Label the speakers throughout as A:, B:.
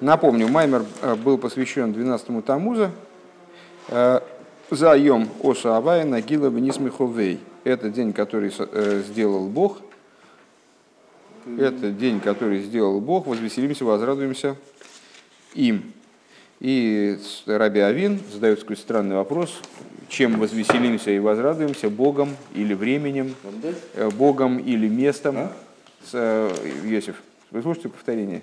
A: Напомню, Маймер был посвящен 12-му Тамуза за Йом Оса Авая Нагила Венисмиховей. Это день, который сделал Бог. Это день, который сделал Бог. Возвеселимся, возрадуемся им. И Раби Авин задает такой странный вопрос, чем возвеселимся и возрадуемся, Богом или временем, Богом или местом. А? С, Йосиф, вы слушаете повторение?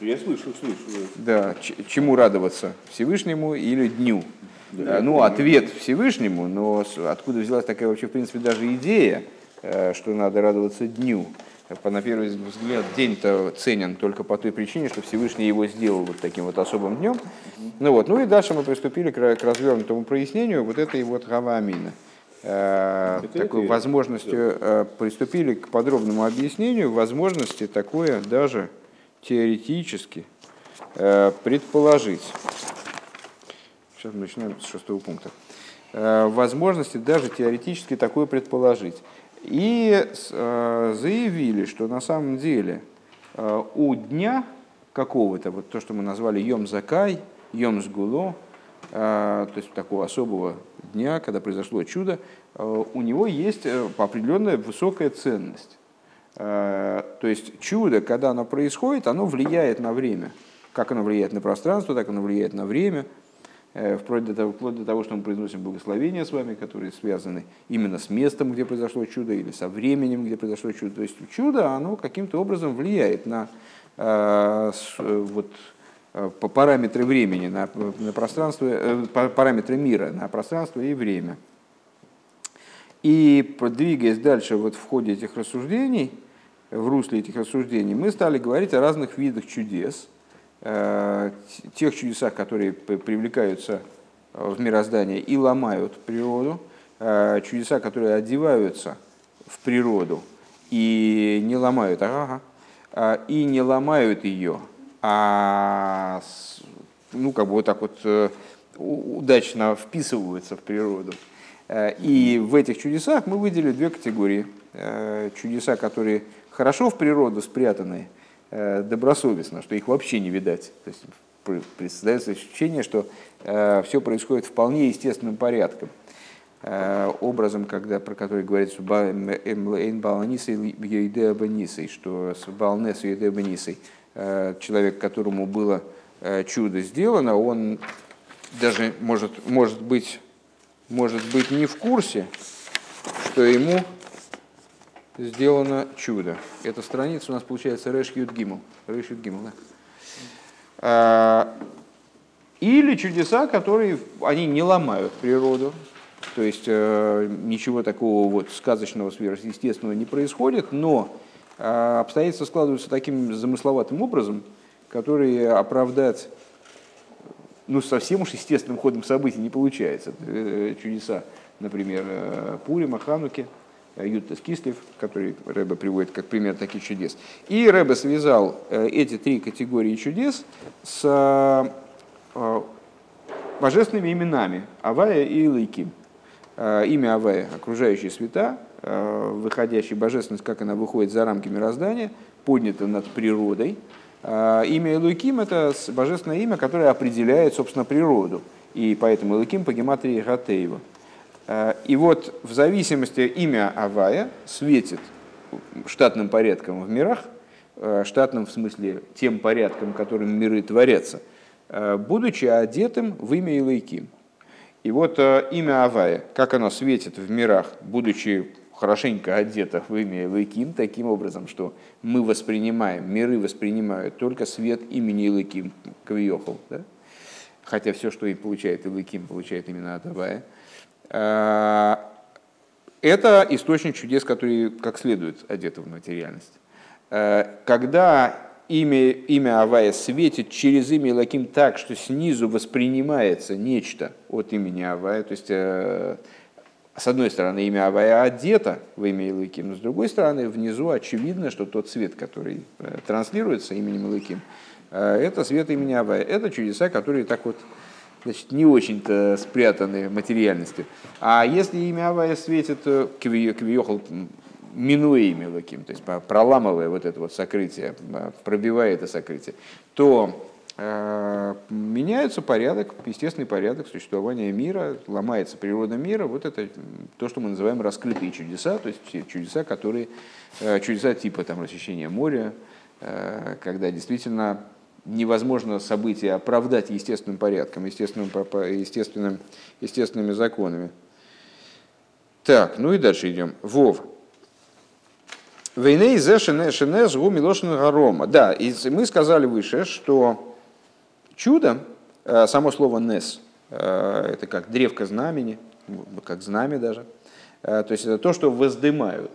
B: Я слышу, слышу.
A: Да, чему радоваться? Всевышнему или дню? Да, ну, ответ Всевышнему, но откуда взялась такая вообще, в принципе, даже идея, э, что надо радоваться дню? На первый взгляд, день-то ценен только по той причине, что Всевышний его сделал вот таким вот особым днем. Ну, вот. ну и дальше мы приступили к развернутому прояснению вот этой вот Гава Амина. Э, такой это возможностью. Э, приступили к подробному объяснению возможности такое даже теоретически э, предположить. Сейчас мы начинаем с шестого пункта. Возможности даже теоретически такое предположить. И заявили, что на самом деле у дня какого-то, вот то, что мы назвали Йом Закай, Йом Сгуло, то есть такого особого дня, когда произошло чудо, э, у него есть э, определенная высокая ценность. Э, то есть чудо, когда оно происходит, оно влияет на время. Как оно влияет на пространство, так оно влияет на время. Вплоть до того, вплоть до того что мы произносим благословения с вами, которые связаны именно с местом, где произошло чудо, или со временем, где произошло чудо. То есть чудо, оно каким-то образом влияет на вот, Э, по параметры времени, на, на пространство, э, параметры мира, на пространство и время. И двигаясь дальше вот в ходе этих рассуждений, в русле этих рассуждений, мы стали говорить о разных видах чудес, э, тех чудесах, которые привлекаются в мироздание и ломают природу, чудеса, которые одеваются в природу и не ломают, ага, и не ломают ее, а ну, как бы вот так вот э, удачно вписываются в природу. Э, и в этих чудесах мы выделили две категории. Э, чудеса, которые хорошо в природу спрятаны, добросовестно, что их вообще не видать. То есть создается ощущение, что все происходит вполне естественным порядком. Образом, когда, про который говорится, что с Балнес и Э, человек, которому было э, чудо сделано, он даже может, может, быть, может быть не в курсе, что ему сделано чудо. Эта страница у нас получается Рэш Юд Гимл. Рэш Юд Гимл, да. А, или чудеса, которые они не ломают природу, то есть э, ничего такого вот сказочного, сверхъестественного не происходит, но а обстоятельства складываются таким замысловатым образом, который оправдать ну, совсем уж естественным ходом событий не получается. Э, чудеса, например, э, Пурима, Хануки, э, Ютас Кислев, который Рэбе приводит как пример таких чудес. И Рэбе связал эти три категории чудес с божественными именами Авая и Лейким. Имя Авая – окружающие света, Э, выходящей божественность, как она выходит за рамки мироздания, поднята над природой. Э, имя Элуким – это божественное имя, которое определяет, собственно, природу. И поэтому Элуким по гематрии Гатеева. Э, и вот в зависимости имя Авая светит штатным порядком в мирах, штатным в смысле тем порядком, которым миры творятся, будучи одетым в имя Илайким. И вот имя Авая, как оно светит в мирах, будучи хорошенько одета в имя Илыким таким образом, что мы воспринимаем, миры воспринимают только свет имени Илыким, Кавиохал. Да? Хотя все, что и получает Илыким, получает именно от Авая. А, это источник чудес, который как следует одеты в материальность. А, когда имя, имя Авая светит через имя Илаким так, что снизу воспринимается нечто от имени Авая, то есть э, с одной стороны, имя Авая одето в имя Илыким, но с другой стороны, внизу очевидно, что тот свет, который э, транслируется именем Илыким, э, это свет имени Авая. Это чудеса, которые так вот значит, не очень-то спрятаны материальности. А если имя Авая светит квиохал, минуя имя Илыким, то есть проламывая вот это вот сокрытие, пробивая это сокрытие, то меняется порядок, естественный порядок существования мира, ломается природа мира. Вот это то, что мы называем раскрытые чудеса, то есть чудеса, которые, чудеса типа там, рассечения моря, когда действительно невозможно события оправдать естественным порядком, естественным, естественным, естественными законами. Так, ну и дальше идем. Вов. Войны из Шенес Гу Гарома. Да, и мы сказали выше, что чудо, э, само слово Нес, э, это как древко знамени, как знамя даже. Э, то есть это то, что воздымают.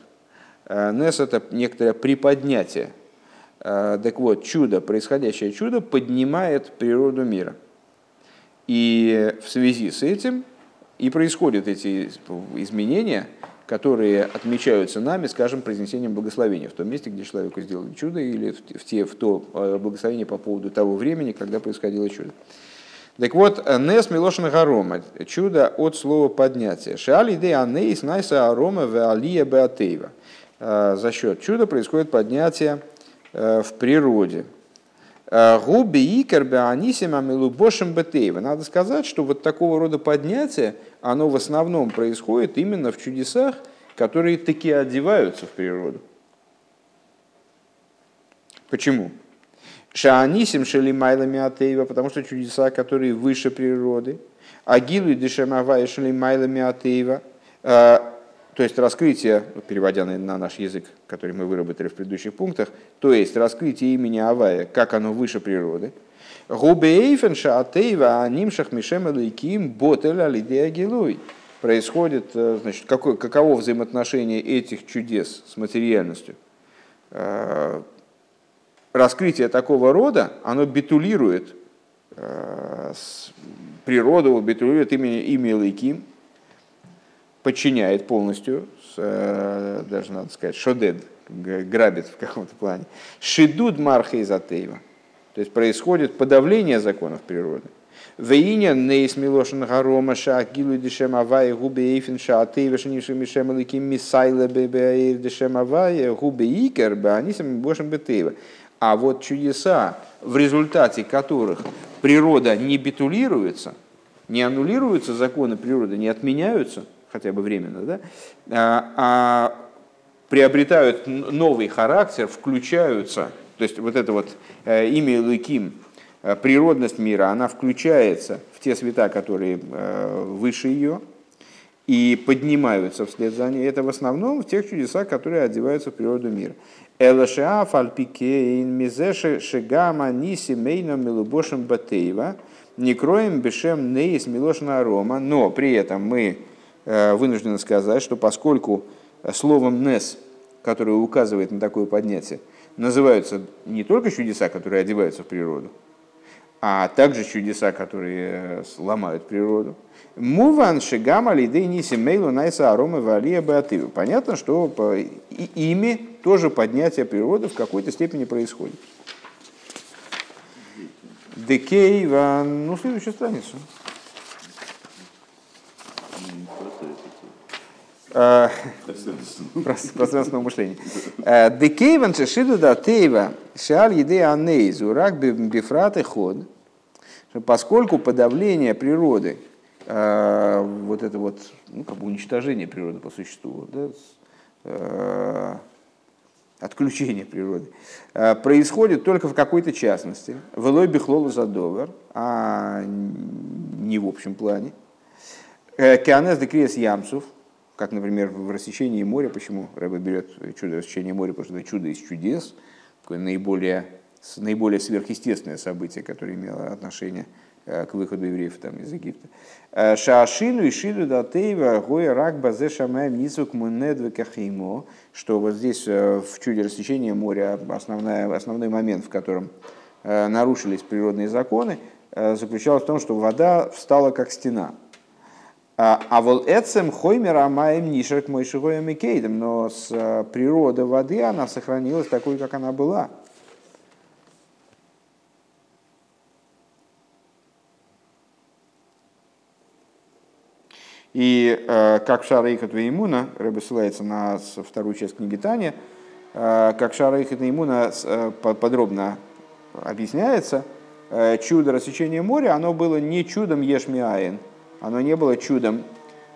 A: Нес это некоторое приподнятие так вот, чудо, происходящее чудо поднимает природу мира. И в связи с этим и происходят эти изменения, которые отмечаются нами, скажем, произнесением благословения в том месте, где человеку сделали чудо, или в, те, в то э, благословение по поводу того времени, когда происходило чудо. Так вот, Нес Милошин Гарома, чудо от слова поднятия. Шали де анейс найса арома алия беатеева. Э, за счет чуда происходит поднятие Э, в природе. Э, губи икербе анисима милубошем бетеева. Надо сказать, что вот такого рода поднятие, оно в основном происходит именно в чудесах, которые таки одеваются в природу. Почему? Шаанисим шели майлами атеева, потому что чудеса, которые выше природы, агилу и дешемавая шели майлами атеева, э, то есть раскрытие, переводя на наш язык, который мы выработали в предыдущих пунктах, то есть раскрытие имени Авая, как оно выше природы. Губейфенша атеева анимшах мишем лейким ботеля лидея гилуй. Происходит, э, значит, какое, каково взаимоотношение этих чудес с материальностью. Э, раскрытие такого рода, оно битулирует э, природу, битулирует имя, имя Лейким, подчиняет полностью, э, даже надо сказать, шодед, грабит в каком-то плане. Шидуд марха из атеева. То есть происходит подавление законов природы. Вейня нейс милошин гарома шагилу дешем авая губе эйфин шаатеева шаниши мишем ликим мисайла бебеаир дешем авая губе икер беанисим бошем бетеева. А вот чудеса, в результате которых природа не битулируется, не аннулируются законы природы, не отменяются – хотя бы временно, да, а, а приобретают новый характер, включаются, то есть вот это вот э, имя Луким, э, природность мира, она включается в те света, которые э, выше ее, и поднимаются вслед за ней. Это в основном в тех чудесах, которые одеваются в природу мира. Элашиа фальпике ин мизеше шигама ниси мейно милубошем батеева не кроем бешем неис милошна арома, но при этом мы вынуждены сказать, что поскольку словом «нес», которое указывает на такое поднятие, называются не только чудеса, которые одеваются в природу, а также чудеса, которые ломают природу. Муван шигама лидей ниси мейлу найса арома валия беативу. Понятно, что ими тоже поднятие природы в какой-то степени происходит. Декей, ну, следующую страницу. Э, пространственного мышления. Э, Декейван шешиду да тейва шаль еды анейзу рак бифраты ход. Поскольку подавление природы, э, вот это вот, ну, как бы уничтожение природы по существу, да, отключение природы, происходит только в какой-то частности, в Элой Бехлолу Задовар, а не в общем плане. Кианес Декриес Ямсов – как, например, в рассечении моря, почему Рэба берет чудо рассечения моря, потому что это чудо из чудес, такое наиболее, наиболее сверхъестественное событие, которое имело отношение э, к выходу евреев там, из Египта. Э, Шаашину и Шиду Датеева Гоя Рак Базе Шамаем Мунедве Кахимо, что вот здесь э, в чуде рассечения моря основная, основной момент, в котором нарушились природные законы, заключался в том, что вода встала как стена – а, а вол эцем хоймер амаем нишерк мой шигоем кейдом, но с э, природы воды она сохранилась такой, как она была. И э, как Шарейхат Веймуна, Рэбе ссылается на вторую часть книги Таня, э, как Шарейхат Веймуна э, подробно объясняется, чудо рассечения моря, оно было не чудом Ешмиаин, оно не было чудом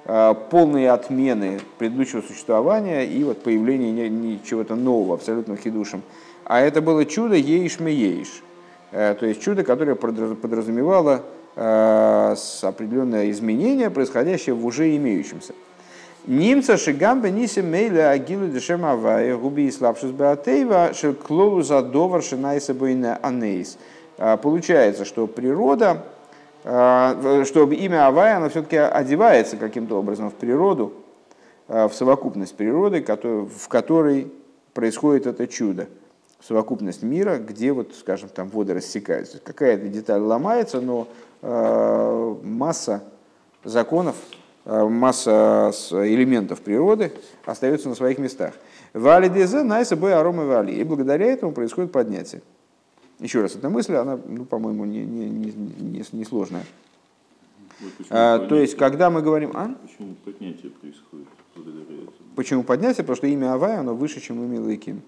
A: полной отмены предыдущего существования и вот появления чего-то нового, абсолютно хидушем. А это было чудо Ейшме Ейш, то есть чудо, которое подразумевало определенное изменение, происходящее в уже имеющемся. Немца шигамбе нисе мейле агилу дешем авая губи и слабшус беатеева шелклоу задовар шинайса анейс. А, получается, что природа, а, что имя Авая, оно все-таки одевается каким-то образом в природу, а, в совокупность природы, в которой происходит это чудо. В совокупность мира, где, вот, скажем, там воды рассекаются. Какая-то деталь ломается, но масса законов Э, масса элементов природы остается на своих местах. Вали дезе найса бой аромы вали. И благодаря этому происходит поднятие. Еще раз, эта мысль, она, ну, по-моему, не, не, не, не, сложная. Вот а, то есть, когда мы говорим... А?
B: Почему поднятие происходит благодаря этому?
A: Почему поднятие? Потому что имя Авай, оно выше, чем имя Лейким.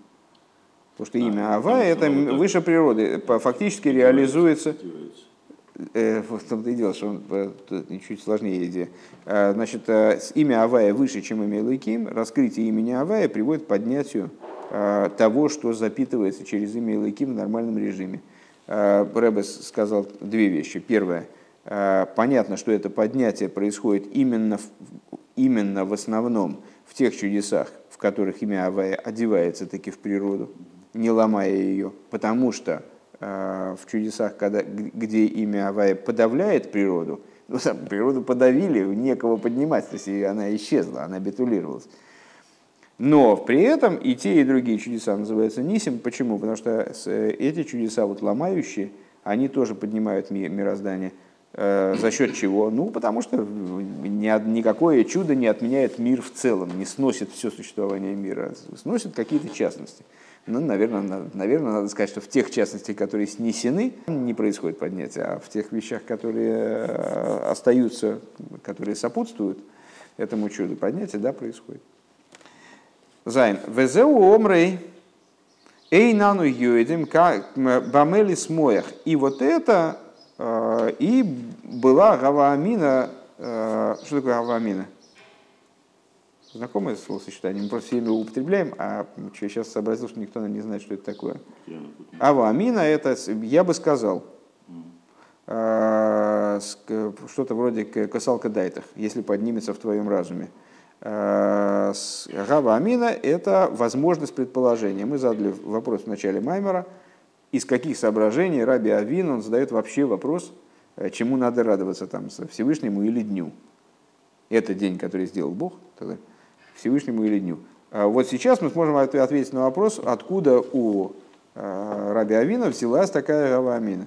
A: Потому что имя а, Авай это выше природы. Фактически реализуется... Э, в том-то и дело, что он э, чуть сложнее идея. Э, значит, имя Авая выше, чем имя Лыким. Раскрытие имени Авая приводит к поднятию того, что запитывается через имя Лыким в нормальном режиме. Рэбес сказал две вещи. Первое. Понятно, что это поднятие происходит именно именно в основном в тех чудесах, в которых имя Авая одевается таки в природу, не ломая ее, потому что Э, в чудесах, когда, где имя Авая подавляет природу, ну, природу подавили, некого поднимать, то есть она исчезла, она битулировалась. Но при этом и те, и другие чудеса называются нисим. Почему? Потому что эти чудеса, вот ломающие, они тоже поднимают мироздание. Э, за счет чего? Ну, потому что никакое чудо не отменяет мир в целом, не сносит все существование мира, сносит какие-то частности. Ну, наверное, наверное, надо сказать, что в тех частностях, которые снесены, не происходит поднятие, а в тех вещах, которые э, остаются, которые сопутствуют этому чуду поднятия, да, происходит. Зайн. Везеу омрей эй нану юэдим бамели смоях. И вот это и была Гаваамина. Что такое Гаваамина? знакомое словосочетание, мы просто время употребляем, а сейчас сообразил, что никто не знает, что это такое. Ава Амина это, я бы сказал, что-то вроде касалка дайтах, если поднимется в твоем разуме. Гава Амина – это возможность предположения. Мы задали вопрос в начале Маймера, из каких соображений Раби Авин, он задает вообще вопрос, э, чему надо радоваться, там, Всевышнему или дню. Это день, который сделал Бог. Тогда Всевышнему или дню. А вот сейчас мы сможем ответить на вопрос, откуда у а, Раби Авина взялась такая Рава Амина.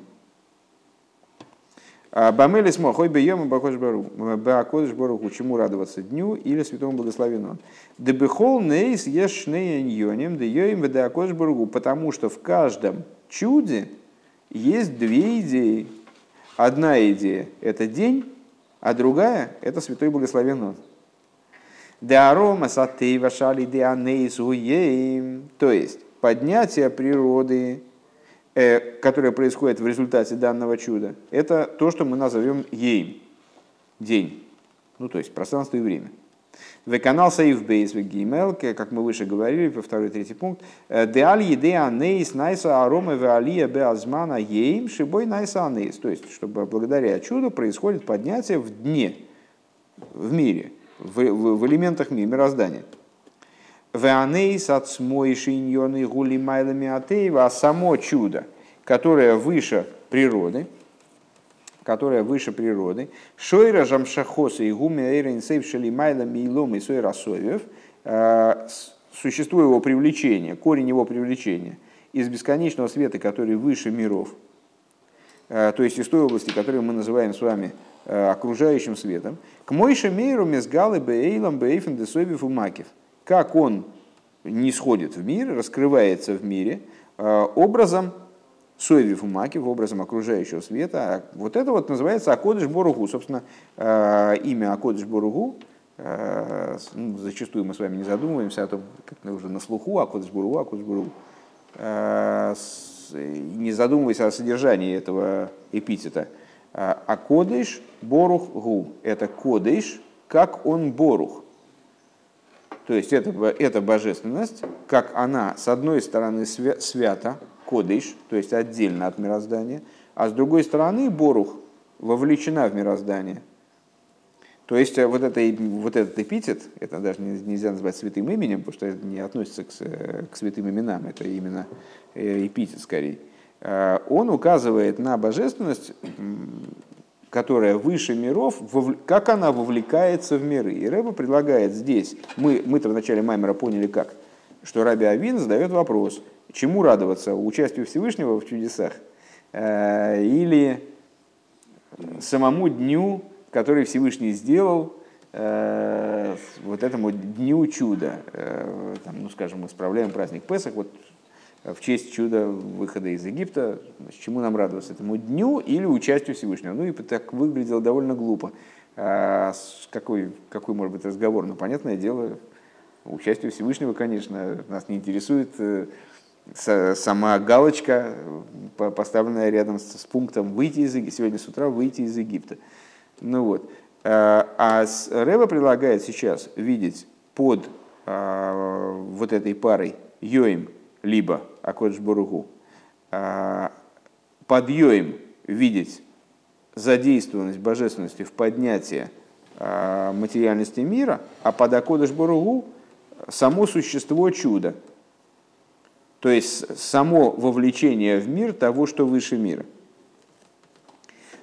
A: А, Бамели смохой бьем бакодыш баруху. Чему радоваться дню или святому благословенному? Дебехол нейс еш нейньоним деем ведакодыш баруху. Потому что в каждом чуде есть две идеи. Одна идея – это день, а другая – это святой благословенный. Деарома сатейва шали деанейзуеем. То есть поднятие природы, которое происходит в результате данного чуда, это то, что мы назовем ейм, день. Ну, то есть пространство и время. В канал Сейф Бейс Гимел, как мы выше говорили, по второй третий пункт, «Э, Деаль едеа нейс найса арома веалия беазмана ейм шибой найса анейс. То есть, чтобы благодаря чуду происходит поднятие в дне, в мире в, в, в элементах мироздания. Веанейс от смойшиньоны гули майлами атеева, а само чудо, которое выше природы, которое выше природы, шойра жамшахоса и гуми эйрен сейвшели майлами илом и сойра совев, э, его привлечения, корень его привлечения из бесконечного света, который выше миров, э, то есть из той области, которую мы называем с вами Э, окружающим светом. К Мойше Мейру Мезгалы Бейлам Бейфен Десовив Умакив. Как он не сходит в мир, раскрывается в мире э, образом Соевив Умакив, образом окружающего света. Вот это вот называется Акодыш Боругу. Собственно, э, имя Акодыш Боругу ну, зачастую мы с вами не задумываемся о том, как уже на слуху, Акодыш Боругу, Акодыш Боругу. не задумываясь о содержании этого эпитета. А кодыш борух гу – это кодыш, как он борух. То есть это, это божественность, как она с одной стороны свята, кодыш, то есть отдельно от мироздания, а с другой стороны борух вовлечена в мироздание. То есть э, вот, это, вот этот эпитет, это даже нельзя назвать святым именем, потому что это не относится к, э, к святым именам, это именно э, эпитет скорее. Он указывает на божественность, которая выше миров, как она вовлекается в миры. И Рэба предлагает здесь, мы, мы-то в начале Маймера поняли как, что Раби Авин задает вопрос, чему радоваться, участию Всевышнего в чудесах или самому дню который Всевышний сделал э, вот этому дню чуда. Э, там, ну, скажем, мы справляем праздник Песах, вот в честь чуда выхода из Египта, значит, чему нам радоваться, этому дню или участию Всевышнего. Ну и так выглядело довольно глупо. А какой, какой может быть разговор? Ну, понятное дело, участию Всевышнего, конечно, нас не интересует э, сама галочка, поставленная рядом с пунктом «выйти из Египта», сегодня с утра «выйти из Египта». Ну вот. Э, а Рэба предлагает сейчас видеть под э, вот этой парой Йоим либо Акодж Боругу, э, под Йоим видеть задействованность божественности в поднятии материальности мира, а под Акодыш Боругу само существо чуда. То есть само вовлечение в мир того, что выше мира –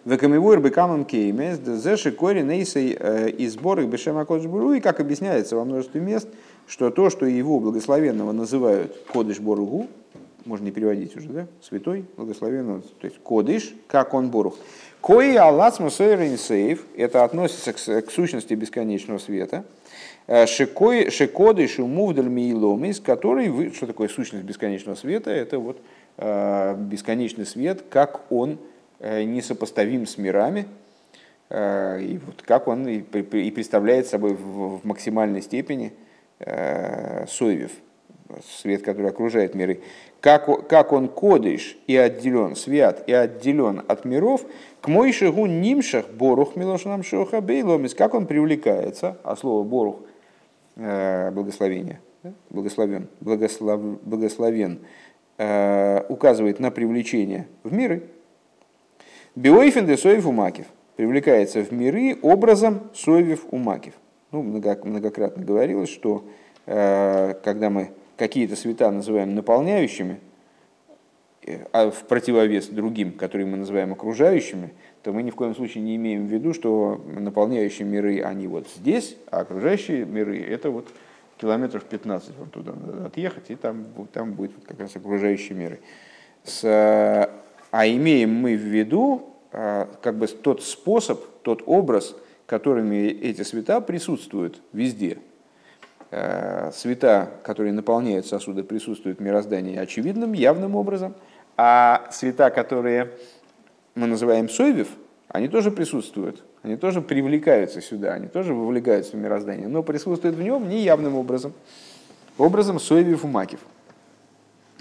A: Векамивур бекамам кеймес, зеши кори нейсей э, и сбор их бешема кодышбуру, и как объясняется во множестве мест, что то, что его благословенного называют кодыш боругу, можно не переводить уже, да, святой, благословенного, то есть кодыш, как он борух. Кои аллацму сейф, это относится к, к сущности бесконечного света, э, Шекодыш умувдаль мииломис, который, что такое сущность бесконечного света, это вот э, бесконечный свет, как он Э, несопоставим с мирами, и вот как он и представляет собой в максимальной степени Соевев, свет, который окружает миры. Как, как он кодыш и отделен, свят и отделен от миров, к мой шагу нимшах борух милошнам шоха бейломис, как он привлекается, а слово борух благословение, благословен, благослов, благословен, указывает на привлечение в миры, Биоифен де соев умакив привлекается в миры образом соевев умакив. Ну, многократно говорилось, что э, когда мы какие-то света называем наполняющими, э, а в противовес другим, которые мы называем окружающими, то мы ни в коем случае не имеем в виду, что наполняющие миры, они вот здесь, а окружающие миры, это вот километров 15 вот туда надо отъехать, и там, там будет как раз окружающие миры. С а имеем мы в виду а, как бы тот способ, тот образ, которыми эти света присутствуют везде. А, света, которые наполняют сосуды, присутствуют в мироздании очевидным, явным образом, а света, которые мы называем сойвев, они тоже присутствуют, они тоже привлекаются сюда, они тоже вовлекаются в мироздание, но присутствуют в нем неявным образом, образом сойвев и макив.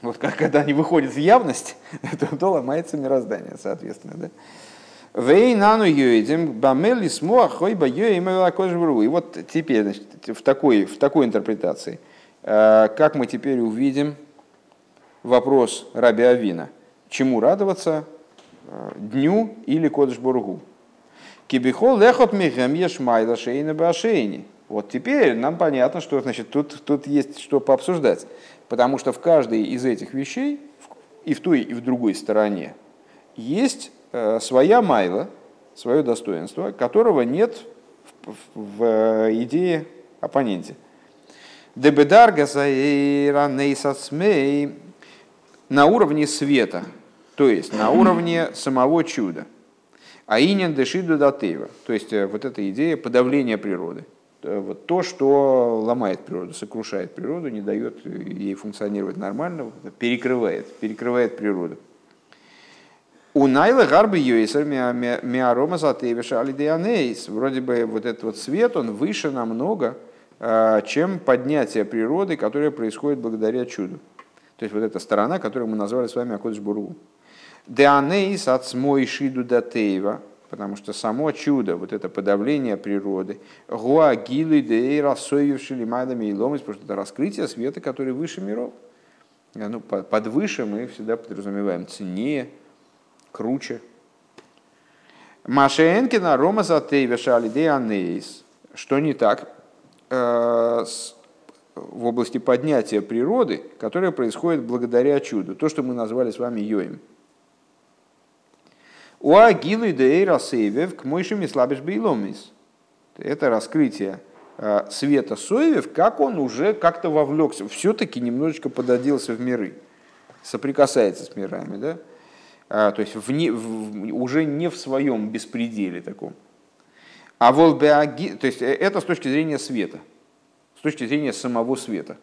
A: Вот как, когда они выходят в явность, то, то ломается мироздание, соответственно. Да? Вей нану йоидим бамели смоа хойба йоим И вот теперь, значит, в такой, в такой интерпретации, э, как мы теперь увидим вопрос Раби Авина, чему радоваться, э, дню или Кодыш Бургу. Кибихол лехот михем ешмайла шейна башейни. Вот теперь нам понятно, что значит, тут, тут есть что пообсуждать. Потому что в каждой из этих вещей, и в той, и в другой стороне, есть своя майла, свое достоинство, которого нет в, э, идее оппоненте. Дебедарга на уровне света, то есть на уровне самого чуда. А инин дешиду датева, то есть э, вот эта идея подавления природы – Э, вот то, что ломает природу, сокрушает природу, не дает ей функционировать нормально, перекрывает, перекрывает природу. У Найла Гарбы Йойсер Миарома Затевиша Алидеанейс. Вроде бы вот этот вот свет, он выше намного, чем поднятие природы, которое происходит благодаря чуду. То есть вот эта сторона, которую мы назвали с вами Акодыш Буру. Деанейс от смой шиду датеева, потому что само чудо, вот это подавление природы, гуагилы дей рассоевши лимадами и ломис, потому что это раскрытие света, который выше миров. Ну, под выше мы всегда подразумеваем ценнее, круче. Машенкина Рома Затейва Шалидей Анейс. Что не так э, в области поднятия природы, которое происходит благодаря чуду. То, что мы назвали с вами Йоем. У Агилы Дейра Сейвев к Мойшими слабиш Бейломис. Это раскрытие э, света Соевев, как он уже как-то вовлекся, все-таки немножечко пододелся в миры, соприкасается с мирами, да? А, то есть вне, в, уже не в своем беспределе таком. А волбеаги, то есть э, это с точки зрения света, с точки зрения самого света.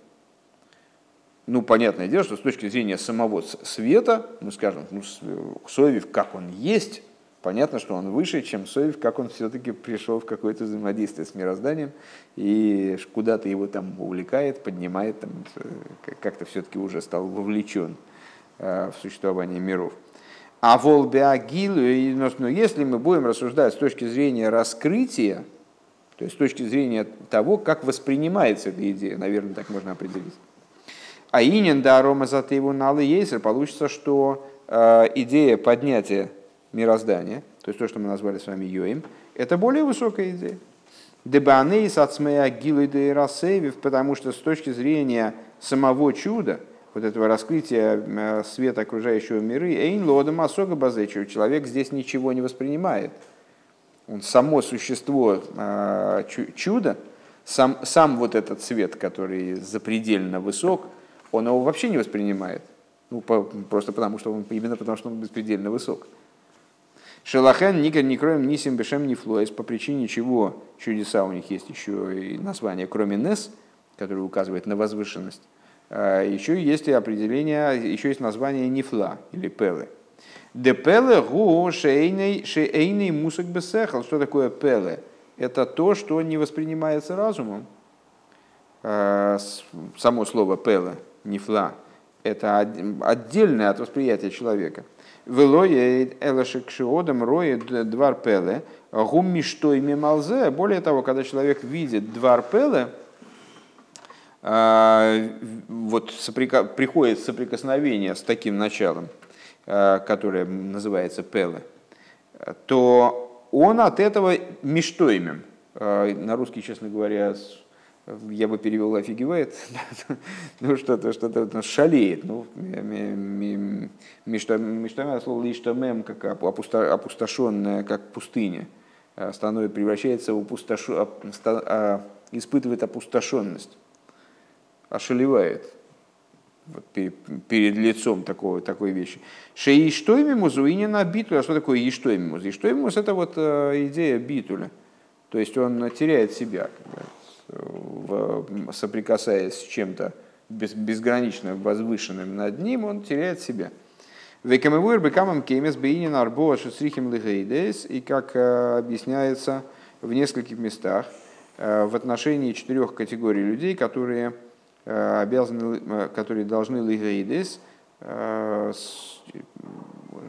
A: Ну, понятное дело, что с точки зрения самого света, мы скажем, ну, Соевев, как он есть, понятно, что он выше, чем Соевев, как он все-таки пришел в какое-то взаимодействие с мирозданием, и куда-то его там увлекает, поднимает, там, э, как-то все-таки уже стал вовлечен э, в существование миров. А волбеагилу, но если мы будем рассуждать с точки зрения раскрытия, то есть с точки зрения того, как воспринимается эта идея, наверное, так можно определить. А инин да арома затейву налы ейсер, получится, что э, идея поднятия мироздания, то есть то, что мы назвали с вами Йоим, это более высокая идея. Дебанейс от смея гилы потому что с точки зрения самого чуда – вот этого раскрытия э, света окружающего мира, эйн лодом особо базечу, человек здесь ничего не воспринимает. Он само существо э, чуда, сам, сам вот этот свет, который запредельно высок, он его вообще не воспринимает. Ну, по, просто потому, что он, именно потому, что он беспредельно высок. Шелахен никер не кроем ни симбешем ни флоес, по причине чего чудеса у них есть еще и название, кроме Нес, которое указывает на возвышенность. А, еще есть определение, еще есть название нефла или пелы. Де пеле гу шейный шейный мусок бесехал. Что такое пеле? Это то, что не воспринимается разумом. А, само слово пеле, нефла, это отдельное от восприятия человека. Велое элашекшиодом роет двар пеле, гумми что мималзе. Более того, когда человек видит двар пеле, а, вот соприка... приходит соприкосновение с таким началом, а, которое называется пеле, то он от этого миштоймем. А, на русский, честно говоря, я бы перевел офигевает, ну что-то, что-то шалеет. Ну, миштомем, слово лиштомем, как опустошенная, как пустыня, становится, превращается в опустошен, испытывает опустошенность ошелевает вот, перед лицом такого, такой вещи. Шеиштоймимус уинина битуля. А что такое иштоймимус? Иштоймимус это вот э, идея битуля. То есть он теряет себя, в, соприкасаясь с чем-то безгранично возвышенным над ним, он теряет себя. Векамевуэр бекамам кемес бейнин арбоа шуцрихим лигейдес, и как э, объясняется в нескольких местах, э, в отношении четырех категорий людей, которые обязаны, э, которые должны лигейдес, э,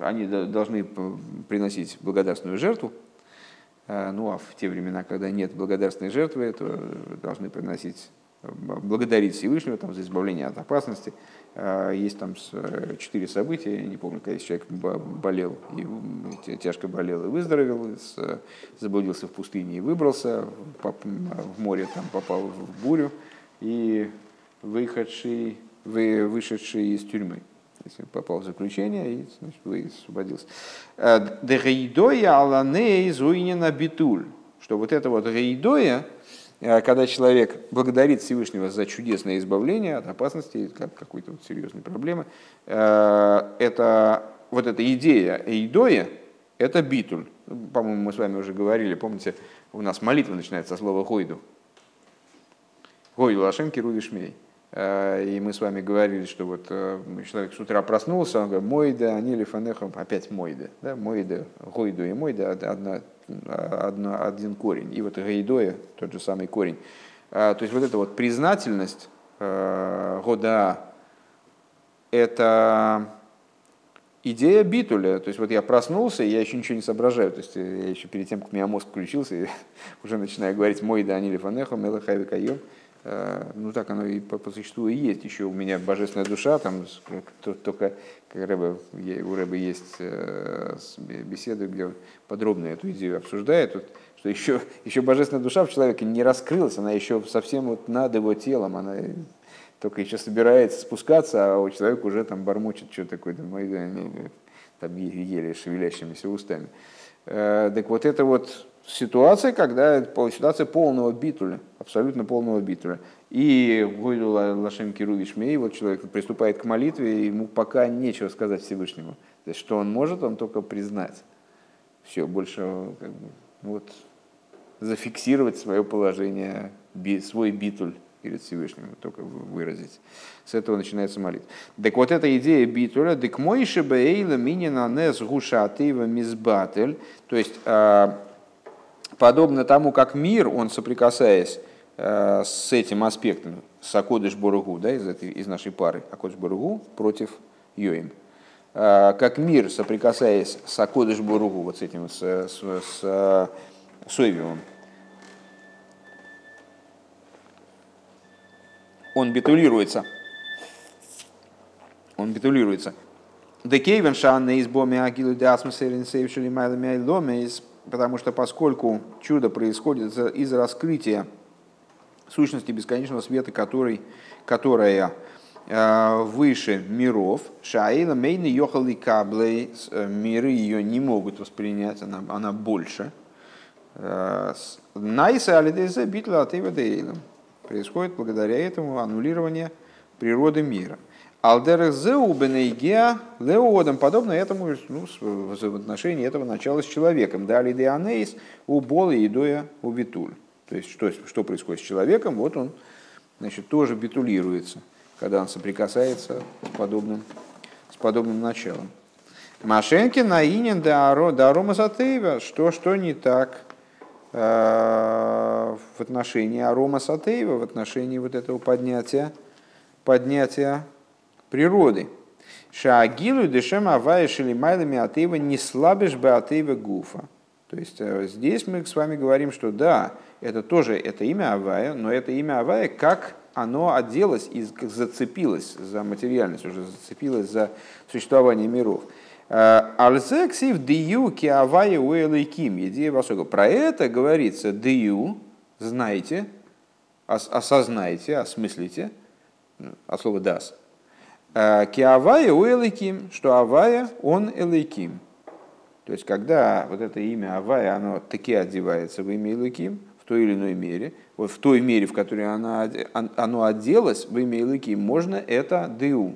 A: они должны приносить благодарственную жертву, ну а в те времена, когда нет благодарственной жертвы, то должны приносить, благодарить Всевышнего там, за избавление от опасности. Есть там четыре события, я не помню, когда человек болел, и тяжко болел и выздоровел, заблудился в пустыне и выбрался, в море там попал в бурю, и выходший, вы, вышедший из тюрьмы. Если попал в заключение, и значит, вы освободился. Э, Дегейдоя алане изуинена битуль. Что вот это вот гейдоя, э, когда человек благодарит Всевышнего за чудесное избавление от опасности, как какой-то вот серьезной проблемы, э, это вот эта идея эйдоя, это битуль. По-моему, мы с вами уже говорили, помните, у нас молитва начинается со слова хойду. Хойду лашем кируви шмей. Э, и мы с вами говорили, что вот э, человек с утра проснулся, он говорит, мойда, они лифанехом, опять мойда, да, мойда, гойду и мойда, одна, одна, один корень. И вот гейдоя, тот же самый корень. Э, то есть вот эта вот признательность года это идея битуля. То есть вот я проснулся, и я еще ничего не соображаю. То есть я еще перед тем, как у меня мозг включился, уже начинаю говорить «мой да анили фанехо, мелахави кайом». Ну так оно и по, по существу и есть. Еще у меня божественная душа, там только как рыба, у рыбы есть беседы, где он подробно эту идею обсуждает, вот, что еще, еще божественная душа в человеке не раскрылась, она еще совсем вот над его телом, она только еще собирается спускаться, а у человека уже там бормочет что такое, там, там еле шевелящимися устами. Э, так вот это вот ситуация, когда ситуация полного битуля, абсолютно полного битуля. И Гойду Лашем Кирувиш Мей, вот человек приступает к молитве, ему пока нечего сказать Всевышнему. То есть, что он может, он только признать. Все, больше как бы, вот, зафиксировать свое положение, свой битуль перед Всевышним, только выразить. С этого начинается молитва. Так вот эта идея битуля, дек мойши бейла минина нес гушатива мизбатель, то есть а, подобно тому, как мир, он соприкасаясь а, с этим аспектом, с Акодыш Боругу, да, из, этой, из нашей пары, Акодыш Боругу против Йоим, а, как мир, соприкасаясь с Акодыш Боругу, вот с этим, с, с, с Сойвиумом, он битулируется. Он битулируется. Декейвен шанна из боми агилу диасмусерин сейвшили майлами потому что поскольку чудо происходит из раскрытия сущности бесконечного света, который, которая э, выше миров, Шаила Мейни Йохали Каблей, э, миры ее не могут воспринять, она, она больше. Э, Найса Алидеза Битла происходит благодаря этому аннулирование природы мира. Алдерезеубенейгеа леодом, подобно этому ну, в отношении этого начала с человеком. Дали деанейс у и доя у битуль. То есть, что, что происходит с человеком, вот он значит, тоже битулируется, когда он соприкасается с подобным, с подобным началом. Машенки наинен да арома что, что не так Э, в отношении арома сатеева, в отношении вот этого поднятия, поднятия природы. Шаагилу дешем авая шелимайлами атеева не слабишь бы атеева гуфа. То есть э, здесь мы с вами говорим, что да, это тоже это имя Авая, но это имя Авая, как оно оделось и зацепилось за материальность, уже зацепилось за существование миров. Альзексив дию киавая уэлайким, идея Васога. Про это говорится дию, знайте, осознайте, осмыслите, от слова дас. Киавая уэлайким, что Авая, он элайким. То есть, когда вот это имя Авая, оно таки одевается в имя Илыким, в той или иной мере, вот в той мере, в которой оно, оно оделось в имя Илыким, можно это дыу.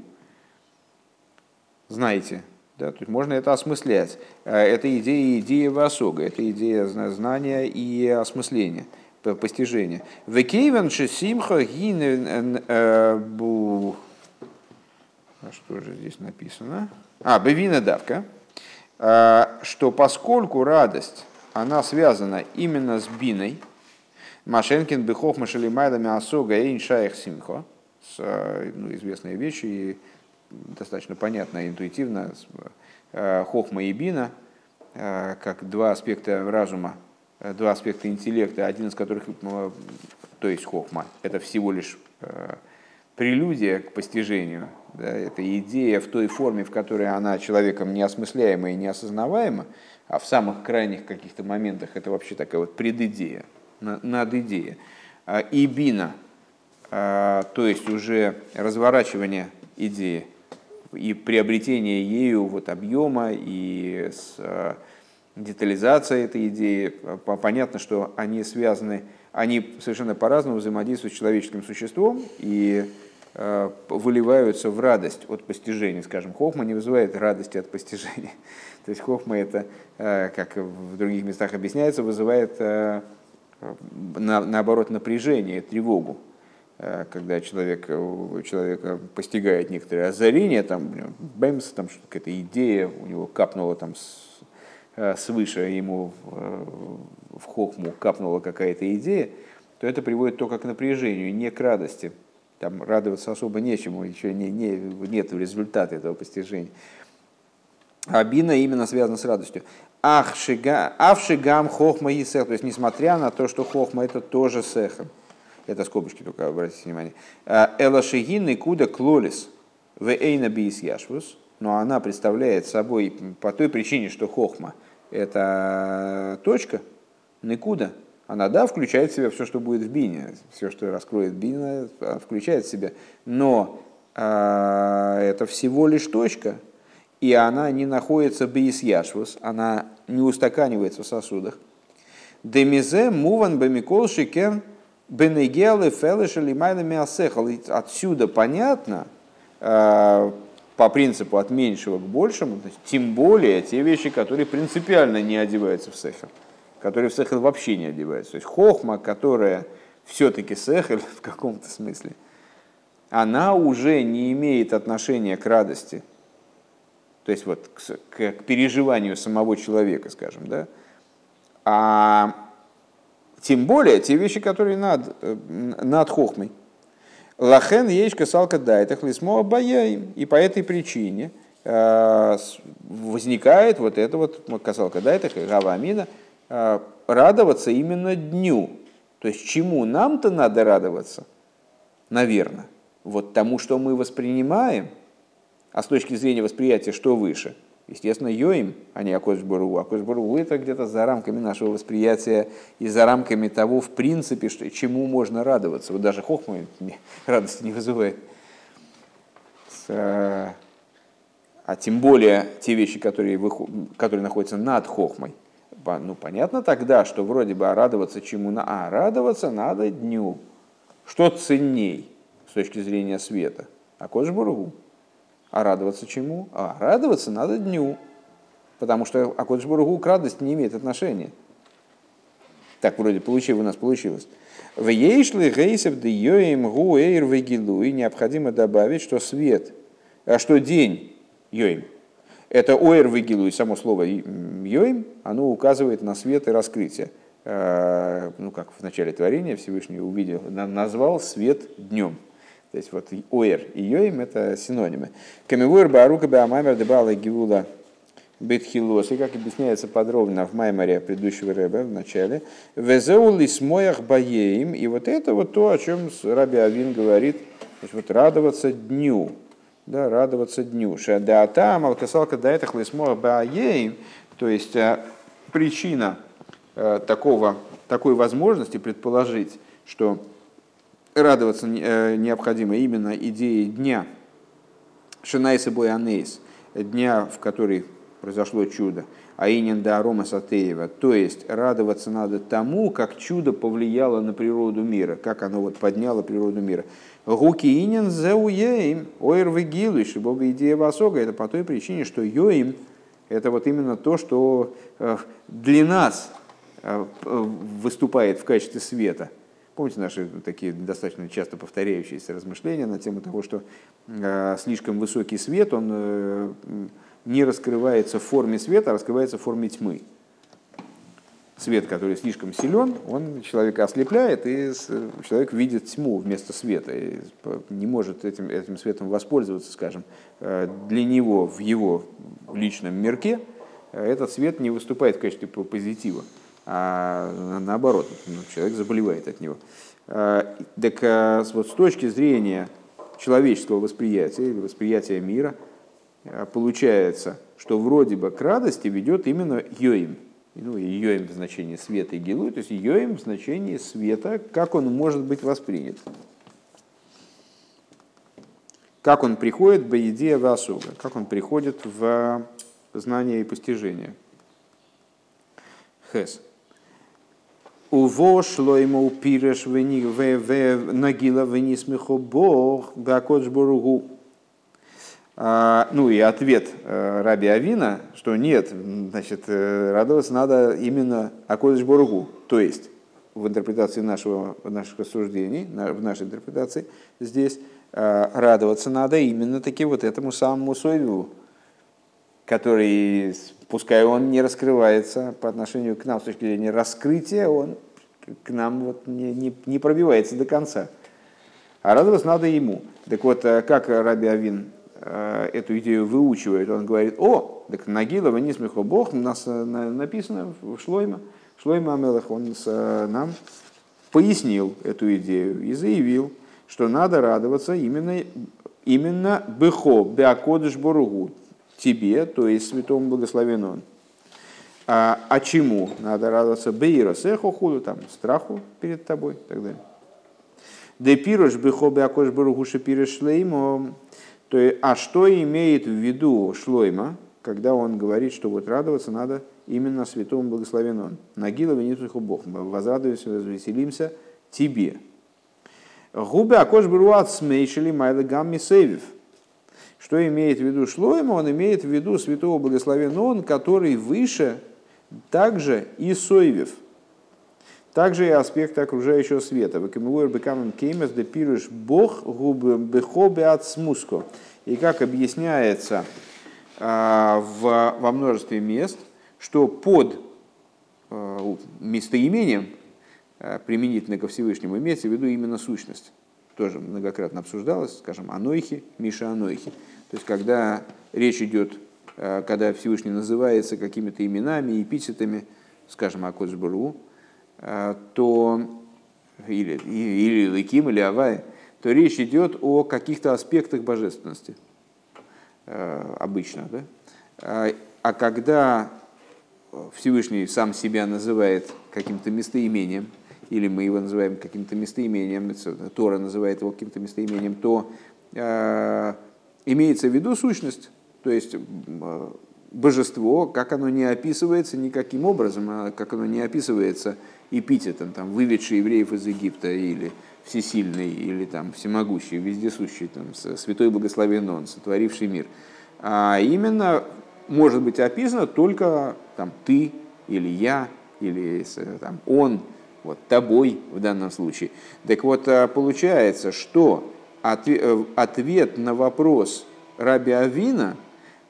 A: Знаете, да, то есть можно это осмыслять. Э, это идея идея Васога, это идея знания и осмысления, постижения. Векейвен симха гин э, бу... А что же здесь написано? А, бевина давка. Э, что поскольку радость, она связана именно с биной, Машенкин бихох машалимайдами асога эйн шаях симхо, ну, известные вещи, и достаточно понятно, интуитивно, э, хохма и бина, э, как два аспекта разума, э, два аспекта интеллекта, один из которых, то есть хохма, это всего лишь прелюдия к постижению, да, это идея в той форме, в которой она человеком неосмысляема и неосознаваема, а в самых крайних каких-то моментах это вообще такая вот предидея, надидея. И бина, то есть уже разворачивание идеи, и приобретение ею вот объема и с э, детализацией этой идеи. Понятно, что они связаны, они совершенно по-разному взаимодействуют с человеческим существом и выливаются в радость от постижения. Скажем, хохма не вызывает радости от постижения. То есть хохма это, э, как в других местах объясняется, вызывает наоборот напряжение, тревогу. Э, когда человек, у человека постигает некоторое озарение, там, бэмс, там какая-то идея, у него капнула там с, э, свыше, ему э, в хохму капнула какая-то идея, то это приводит только к напряжению, не к радости. Там радоваться особо нечему, еще не, не, нет результата этого постижения. А бина именно связана с радостью. Ах, шига, авшигам хохма и сех. То есть, несмотря на то, что хохма это тоже сеха. Это скобочки только, обратите внимание. «А, Элашигин и куда клолис в эйна яшвус. Но она представляет собой по той причине, что хохма это точка, никуда. Она, да, включает в себя все, что будет в бине, все, что раскроет бина, включает в себя. Но э, это всего лишь точка, и она не находится бейс яшвус, она не устаканивается в сосудах. Демизе муван бемикол шикен бенегелы фелыша лимайна миасехал. Отсюда понятно, э, по принципу от меньшего к большему, тем более те вещи, которые принципиально не одеваются в сехер, которые в сехер вообще не одеваются. То есть хохма, которая все-таки сехер в каком-то смысле, она уже не имеет отношения к радости, то есть вот к, к, переживанию самого человека, скажем, да, а тем более те вещи, которые над, э, над хохмой. Лахен ейшка салка дайтах лисмо обаяем. И по этой причине э, возникает вот это вот касалка дайтах э, радоваться именно дню. То есть чему нам-то надо радоваться? Наверное. Вот тому, что мы воспринимаем – а с точки зрения восприятия, что выше? Естественно, Йоим, а не. Акош Бару это где-то за рамками нашего восприятия и за рамками того, в принципе, что, чему можно радоваться. Вот даже Хохма радости не вызывает. А тем более те вещи, которые, которые находятся над Хохмой. Ну, понятно тогда, что вроде бы а радоваться чему? на А радоваться надо дню. Что ценней с точки зрения света? Акош Бару. А радоваться чему? А радоваться надо дню. Потому что Акодыш Баругу к радости не имеет отношения. Так вроде получилось, у нас получилось. В ейшли гейсев де йоим гу эйр вегилу. И необходимо добавить, что свет, а что день йоим, это оэр вегилу, и само слово йоим, оно указывает на свет и раскрытие. А, ну, как в начале творения Всевышний увидел, назвал свет днем. То есть вот оэр и йоим это синонимы. Камивуэр баарука баамамер дебала гиула бетхилос. И как объясняется подробно в Майморе предыдущего рэба в начале. Везеу лисмоях баеим. И вот это вот то, о чем Раби Авин говорит. То есть вот радоваться дню. Да, радоваться дню. Шадаата малкасалка даэтах лисмоях баеим. То есть э, причина э, такого, такой возможности предположить, что радоваться э, необходимо именно идеей дня Шинайса Анейс, дня, в который произошло чудо, а инин да арома сатеева, то есть радоваться надо тому, как чудо повлияло на природу мира, как оно вот подняло природу мира. Гуки инин зеуеем, ойр вегилуш, Бога идея васога, это по той причине, что йоим, это вот именно то, что э, для нас э, выступает в качестве света – Помните наши такие достаточно часто повторяющиеся размышления на тему того, что э, слишком высокий свет, он не раскрывается в форме света, а раскрывается в форме тьмы. Свет, который слишком силен, он человека ослепляет, и человек видит тьму вместо света, и не может этим, этим светом воспользоваться, скажем, э, для него в его личном мирке этот свет не выступает в качестве позитива а наоборот, ну, человек заболевает от него. А, так вот с точки зрения человеческого восприятия или восприятия мира, получается, что вроде бы к радости ведет именно йоим. Ну, йоим в значении света и гилу, то есть йоим в значении света, как он может быть воспринят. Как он приходит в идея Васуга, как он приходит в знание и постижение. Хес. Уво шло ему пиреш нагила венисмехо бог бакодж боругу. Ну и ответ э, Раби Авина, что нет, значит, э, радоваться надо именно Акодыш Боругу. То есть в интерпретации нашего, наших рассуждений, в нашей интерпретации здесь, э, радоваться надо именно таки вот этому самому Сойву, который пускай он не раскрывается по отношению к нам с точки зрения раскрытия, он к нам вот не, не, не пробивается до конца. а радоваться надо ему. Так вот, как Раби Авин эту идею выучивает, он говорит, о, так Нагилова не смехо Бог, у нас э, написано в Шлойма, Шлойма Амелах, он нам пояснил эту идею и заявил, что надо радоваться именно, именно Бехо, Беакодыш Боругу, тебе, то есть святому благословен он. А, а чему надо радоваться? Бейра сехо там, страху перед тобой и так далее. Де пирош бехо беакодыш Боругу шепиреш шлеймо. То есть, а что имеет в виду Шлойма, когда он говорит, что вот радоваться надо именно святому благословен он. Нагила венитуху Бог. Мы возрадуемся, развеселимся тебе. Губы акош бруат смейшили майла гамми сейвив. Что имеет в виду Шлойма? Он имеет в виду святого благословен он, который выше также и Сойвев. Также и аспекты окружающего света. Векамуэр бекамем кеймес де бог губы бехобе от смуско. И как объясняется а, в, во множестве мест, что под а, местоимением а, применительно ко Всевышнему имеется в виду именно сущность. Тоже многократно обсуждалось, скажем, Анойхи, Миша Анойхи. То есть, когда речь идет, когда Всевышний называется какими-то именами, эпитетами, скажем, Акоджбару, то или, или Лыким, или Авай, то речь идет о каких-то аспектах божественности – Э, обычно. Да? А, а когда Всевышний сам себя называет каким-то местоимением, или мы его называем каким-то местоимением, Тора называет его каким-то местоимением, то э, имеется в виду сущность, то есть э, божество, как оно не описывается никаким образом, а как оно не описывается эпитетом, там, выведший евреев из Египта или всесильный или там всемогущий, вездесущий, там, святой благословен он, сотворивший мир. А именно может быть описано только там, ты или я, или там, он, вот, тобой в данном случае. Так вот, а, получается, что э, ответ на вопрос Раби Авина,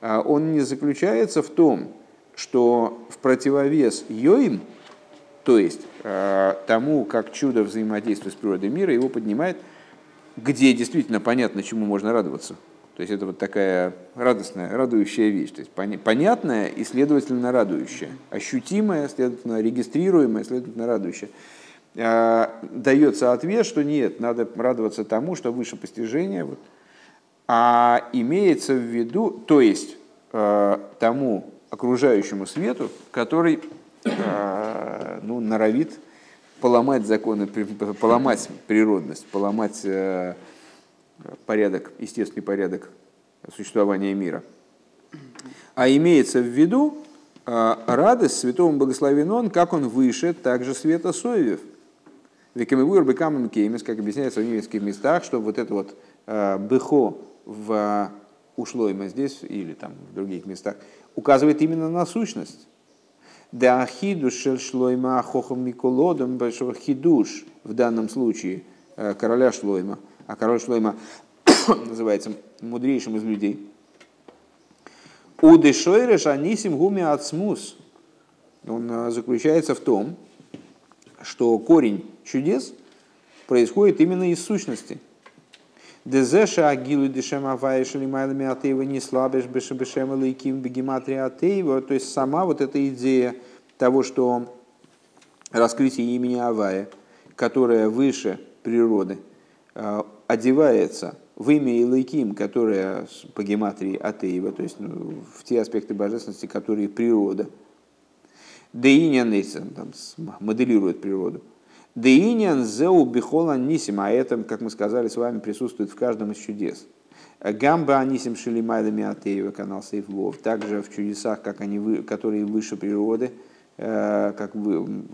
A: а, он не заключается в том, что в противовес Йоим – то есть э, тому, как чудо взаимодействует с природой мира, его поднимает, где действительно понятно, чему можно радоваться. То есть это вот такая радостная, радующая вещь. То есть понятная и, следовательно, радующая. Ощутимая, следовательно, регистрируемая, следовательно, радующая. Э, дается ответ, что нет, надо радоваться тому, что выше постижения. Вот. А имеется в виду, то есть э, тому окружающему свету, который ну, норовит поломать законы, поломать природность, поломать э, порядок, естественный порядок существования мира. А имеется в виду э, радость святому благословен он, как он выше, так же света Соевев. Векамивур бекамен кеймес, как объясняется в немецких местах, что вот это вот э, бехо в ушлойма здесь или там в других местах указывает именно на сущность. Да ахидуш шлойма хохом миколодом большого хидуш в данном случае э, короля Шлойма, а король Шлойма называется мудрейшим из людей. У дешойреш анисим гуми ацмус. Он э, заключается в том, что корень чудес происходит именно из сущности – Дезеша агилу дешем аваешали майлами атеева не слабеш бешебешем лейким бегематри атеева. То есть сама вот эта идея того, что раскрытие имени Авая, которое выше природы, э, одевается в имя Илайким, которое по гематрии Атеева, то есть ну, в те аспекты божественности, которые природа. Деинян там, моделирует природу. Деинян зеу бихола нисим, а это, как мы сказали с вами, присутствует в каждом из чудес. Гамба анисим шелимайдами атеева, канал Сейфлов, также в чудесах, как они, которые выше природы, э, как вы,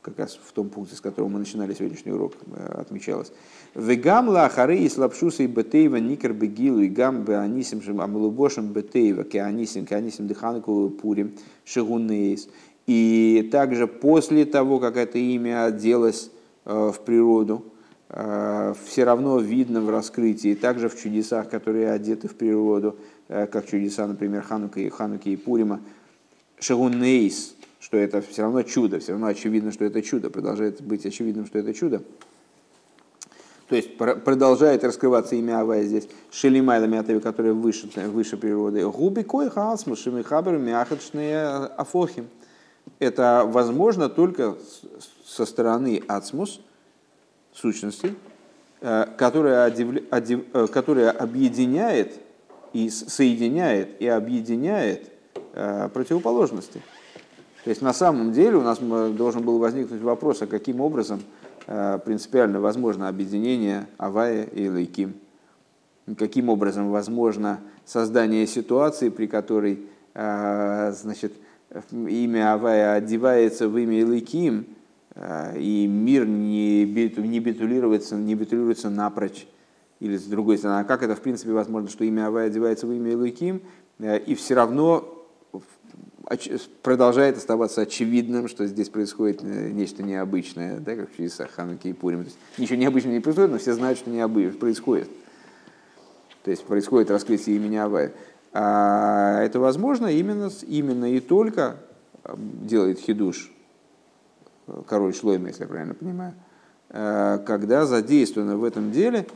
A: как раз в том пункте, с которого мы начинали сегодняшний урок, э, отмечалось. Вегам лахары и слабшуса и бетеева никер бегилу и гам бы анисим амлубошем бетеева ке анисим ке анисим дыханку пурим шигунейс. И также после того, как это имя оделось э, в природу, э, все равно видно в раскрытии, также в чудесах, которые одеты в природу, э, как чудеса, например, Ханука и Хануки и Пурима, Шагунейс, что это все равно чудо, все равно очевидно, что это чудо, продолжает быть очевидным, что это чудо. То есть продолжает раскрываться имя Авая здесь. Шелимайла Мятави, которая выше, выше природы. Губи кой хаасму шимихабер мяхачные афохим. Это возможно только со стороны ацмус, сущности, э, которая, э, которая объединяет и соединяет и объединяет э, противоположности. То есть на самом деле у нас должен был возникнуть вопрос, а каким образом принципиально возможно объединение Авая и Лейким. Каким образом возможно создание ситуации, при которой значит, имя Авая одевается в имя Илыким, Э, и мир не, не битулируется, не битулируется напрочь. Или с другой стороны, а как это в принципе возможно, что имя Авай одевается в имя Илуким, э, и все равно продолжает оставаться очевидным, что здесь происходит э, нечто необычное, да, как чудесах Хануки и Пурим. То есть, ничего необычного не происходит, но все знают, что необычно происходит. То есть происходит раскрытие имени Авая. А это возможно именно, именно и только делает Хидуш король Шлойма, если я правильно понимаю, э, когда задействовано в этом деле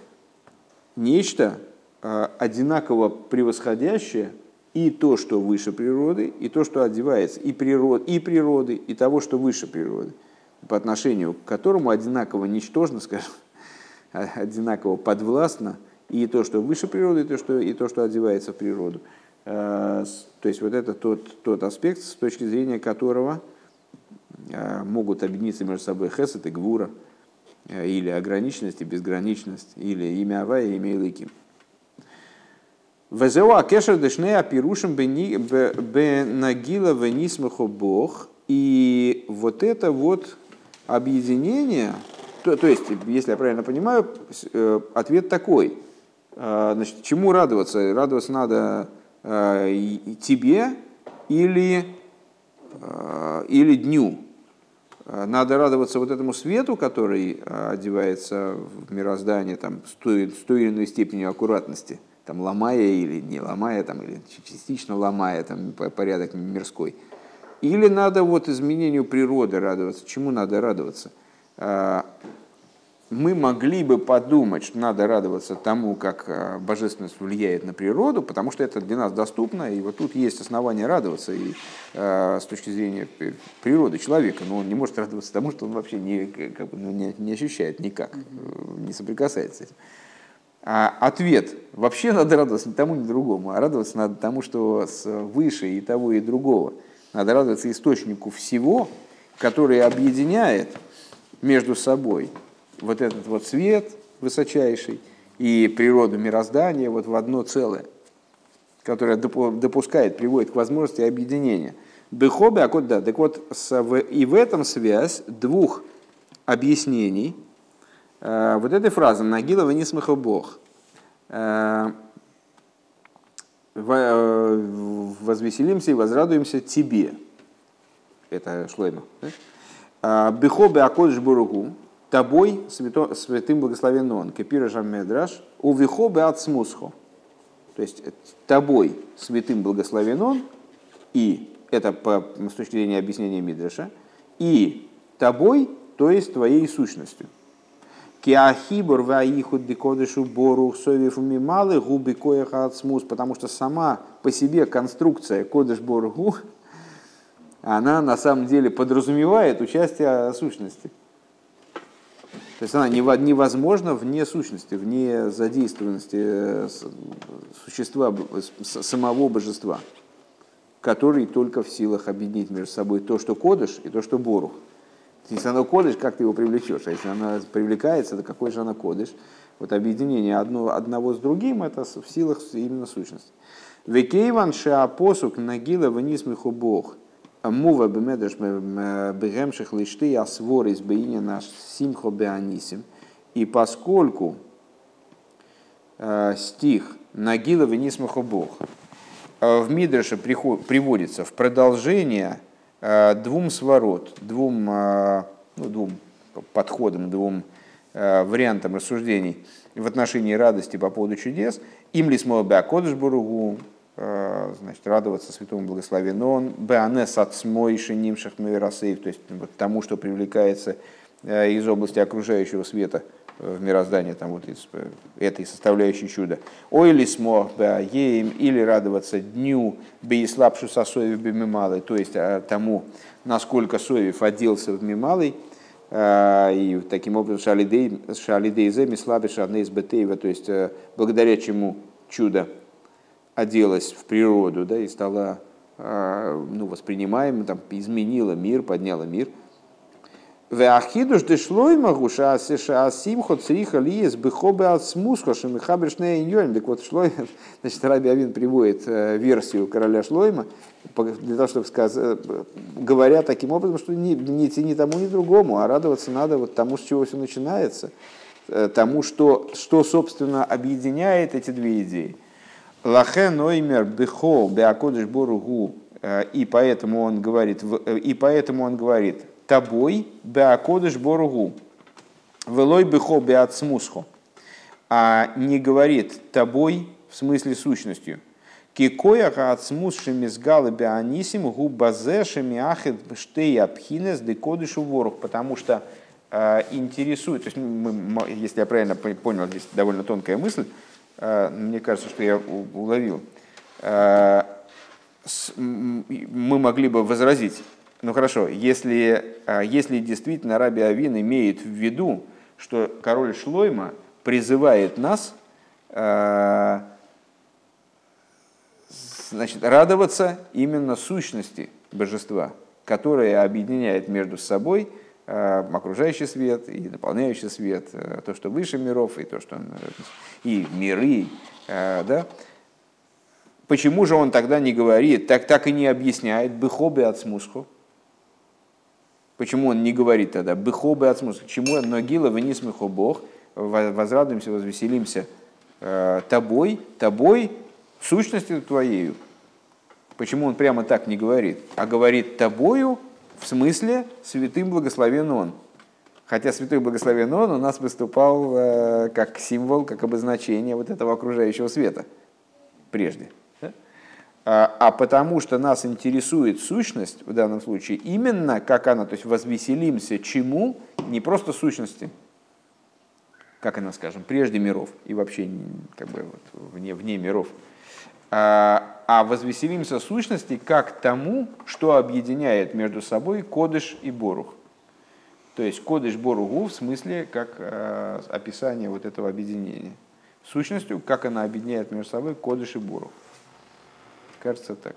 A: нечто э, одинаково превосходящее и то, что выше природы, и то, что одевается и, природ, и природы, и того, что выше природы, по отношению к которому одинаково ничтожно, скажем, одинаково подвластно и то, что выше природы, и то, что, и то, что одевается в природу. Э, то есть вот это тот, тот аспект, с точки зрения которого – Э, могут объединиться между собой хесед и гвура, э, или ограниченность и безграничность, или имя Авая и имя Илыким. Везеуа кешер дешне апирушим бенагила венисмахо бог. И вот это вот объединение, то, то есть, если я правильно понимаю, ответ такой. Значит, чему радоваться? Радоваться надо тебе или, или дню. Э, надо радоваться вот этому свету, который э, одевается в мироздание там, с, той, с той или иной степенью аккуратности, там, ломая или не ломая, там, или частично ломая там, порядок мирской. Или надо вот изменению природы радоваться. Чему надо радоваться? Мы могли бы подумать, что надо радоваться тому, как э, божественность влияет на природу, потому что это для нас доступно, и вот тут есть основания радоваться и, э, с точки зрения природы человека, но он не может радоваться тому, что он вообще не, как бы, ну, не, не ощущает никак, э, не соприкасается с этим. А ответ – вообще надо радоваться не тому, ни другому, а радоваться надо тому, что с выше и того, и другого. Надо радоваться источнику всего, который объединяет между собой – вот этот вот свет высочайший и природу мироздания вот в одно целое, которое допускает, приводит к возможности объединения. Бехобе, а да, так вот, и в этом связь двух объяснений э, вот этой фразы «Нагилова не Бог». Э, э, «Возвеселимся и возрадуемся тебе». Это Шлойма. Бехобе Акодыш Буругу, тобой, святым благословен он, кепира жамедраш, увихо от смусхо. То есть тобой, святым благословен он, и это по, с точки зрения объяснения Мидраша, и тобой, то есть твоей сущностью. Киахибор ваихуд декодышу бору совев мималы губи коеха ацмус, потому что сама по себе конструкция кодыш боргу, она на самом деле подразумевает участие сущности. То есть она невозможна вне сущности, вне задействованности э, существа, самого божества, который только в силах объединить между собой то, что кодыш, и то, что борух. Если оно кодыш, как ты его привлечешь? А если она привлекается, то какой же она кодыш? Вот объединение одно, одного с другим, это в силах именно сущности. Векейван шеапосук нагила вынисмиху бог – Мува бемедреш бегемших лишты асвор из бейня наш симхо беанисим. И поскольку э, стих Нагила Венисмахо Бог э, в Мидреше приводится в продолжение э, двум сворот, двум, ну, двум подходам, двум вариантам рассуждений в отношении радости по поводу чудес, им ли смог бы Э, значит, радоваться святому благословенному, он беанес от смойши нимших меверасейв, то есть вот, тому, что привлекается э, из области окружающего света в мироздании там, вот, из, этой составляющей чуда. Ой ли смог еим или радоваться дню бейслапшу со соев бимималой, то есть тому, насколько соев оделся в мималой, и таким образом шалидей земи слабый шарнейс бетеева, то есть благодаря чему чудо оделось в природу да, и стало ну, воспринимаемым, там, изменило мир, подняло мир – Веахидуш дешлой магуша симхо цриха лиес бихобе от смусхо шамихабер шней иньолем. Так вот, Шлой, значит, Раби Авин приводит э, версию короля Шлойма, для того, чтобы сказать, э, говоря таким образом, что не, не ни тому, ни другому, а радоваться надо вот тому, с чего все начинается, э, тому, что, что собственно, объединяет эти две идеи. Лахе ноймер бихо беакодыш боругу, и поэтому он говорит, и поэтому он говорит, тобой беакодыш боругу, велой бехо беацмусхо, а не говорит тобой в смысле сущностью. Кикоя гаацмус шемизгалы беанисим губазе шемиахет штей апхинес декодышу ворух, потому что э, интересует, то есть, мы, если я правильно понял, здесь довольно тонкая мысль, э, мне кажется, что я уловил, э, мы могли бы возразить, ну хорошо, если, а, если действительно Раби Авин имеет в виду, что король Шлойма призывает нас значит, радоваться именно сущности божества, которая объединяет между собой окружающий свет и наполняющий свет, то, что выше миров, и то, что и миры, да, Почему же он тогда не говорит, так, так и не объясняет, быхобе от смусху, Почему он не говорит тогда «быхобы от смысла»? Чему «ногила вынес михо Бог»? Возрадуемся, возвеселимся э, тобой, тобой, в сущности твоею. Почему он прямо так не говорит, а говорит тобою в смысле святым благословен он. Хотя святой благословен он у нас выступал э, как символ, как обозначение вот этого окружающего света прежде. А, а потому что нас интересует сущность в данном случае именно как она, то есть возвеселимся чему, не просто сущности, как она, скажем, прежде миров и вообще как бы вот вне, вне миров, а, а возвеселимся сущности как тому, что объединяет между собой Кодыш и Борух. То есть Кодыш Боругу в смысле как а, описание вот этого объединения. Сущностью, как она объединяет между собой Кодыш и Борух. Кажется так.